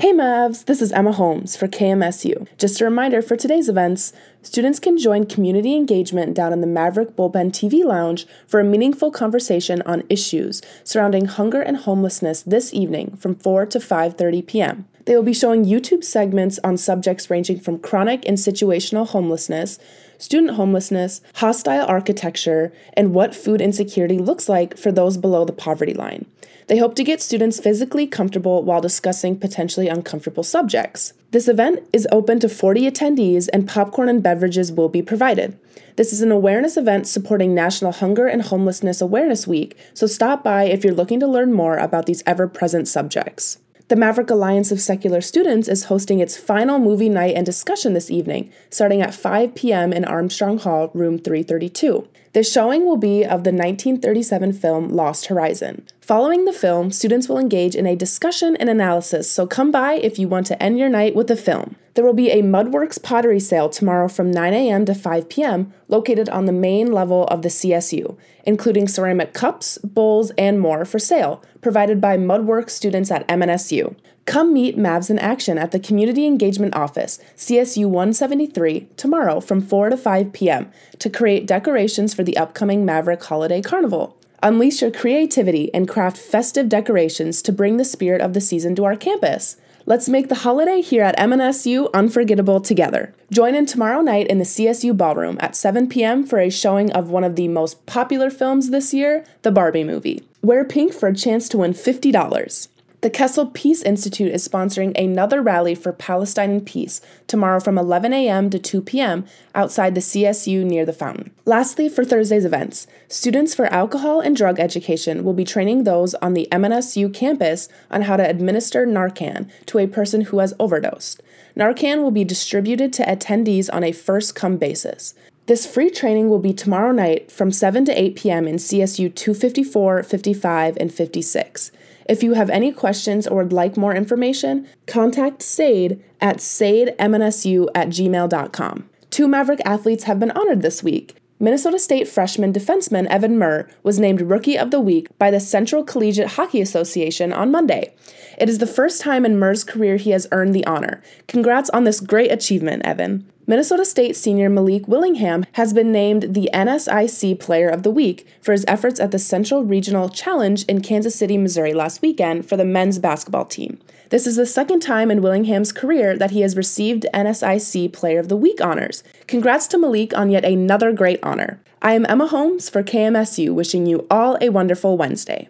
Hey Mavs, this is Emma Holmes for KMSU. Just a reminder for today's events students can join community engagement down in the Maverick Bullpen TV Lounge for a meaningful conversation on issues surrounding hunger and homelessness this evening from 4 to 5:30 p.m. They will be showing YouTube segments on subjects ranging from chronic and situational homelessness, student homelessness, hostile architecture, and what food insecurity looks like for those below the poverty line. They hope to get students physically comfortable while discussing potentially uncomfortable subjects. This event is open to 40 attendees, and popcorn and beverages will be provided. This is an awareness event supporting National Hunger and Homelessness Awareness Week, so stop by if you're looking to learn more about these ever present subjects. The Maverick Alliance of Secular Students is hosting its final movie night and discussion this evening, starting at 5 p.m. in Armstrong Hall, room 332. The showing will be of the 1937 film Lost Horizon. Following the film, students will engage in a discussion and analysis, so come by if you want to end your night with a film. There will be a Mudworks pottery sale tomorrow from 9 a.m. to 5 p.m., located on the main level of the CSU, including ceramic cups, bowls, and more for sale, provided by Mudworks students at MNSU. Come meet Mavs in action at the Community Engagement Office, CSU 173, tomorrow from 4 to 5 p.m. to create decorations for the upcoming Maverick Holiday Carnival. Unleash your creativity and craft festive decorations to bring the spirit of the season to our campus. Let's make the holiday here at MNSU unforgettable together. Join in tomorrow night in the CSU Ballroom at 7 p.m. for a showing of one of the most popular films this year, the Barbie movie. Wear pink for a chance to win $50. The Kessel Peace Institute is sponsoring another rally for Palestine and peace tomorrow from 11 a.m. to 2 p.m. outside the CSU near the fountain. Lastly, for Thursday's events, students for alcohol and drug education will be training those on the MNSU campus on how to administer Narcan to a person who has overdosed. Narcan will be distributed to attendees on a first come basis. This free training will be tomorrow night from 7 to 8 p.m. in CSU 254, 55, and 56. If you have any questions or would like more information, contact SADE at sademnsu at gmail.com. Two Maverick athletes have been honored this week. Minnesota State freshman defenseman Evan Murr was named Rookie of the Week by the Central Collegiate Hockey Association on Monday. It is the first time in Murr's career he has earned the honor. Congrats on this great achievement, Evan. Minnesota State senior Malik Willingham has been named the NSIC Player of the Week for his efforts at the Central Regional Challenge in Kansas City, Missouri last weekend for the men's basketball team. This is the second time in Willingham's career that he has received NSIC Player of the Week honors. Congrats to Malik on yet another great honor. I am Emma Holmes for KMSU, wishing you all a wonderful Wednesday.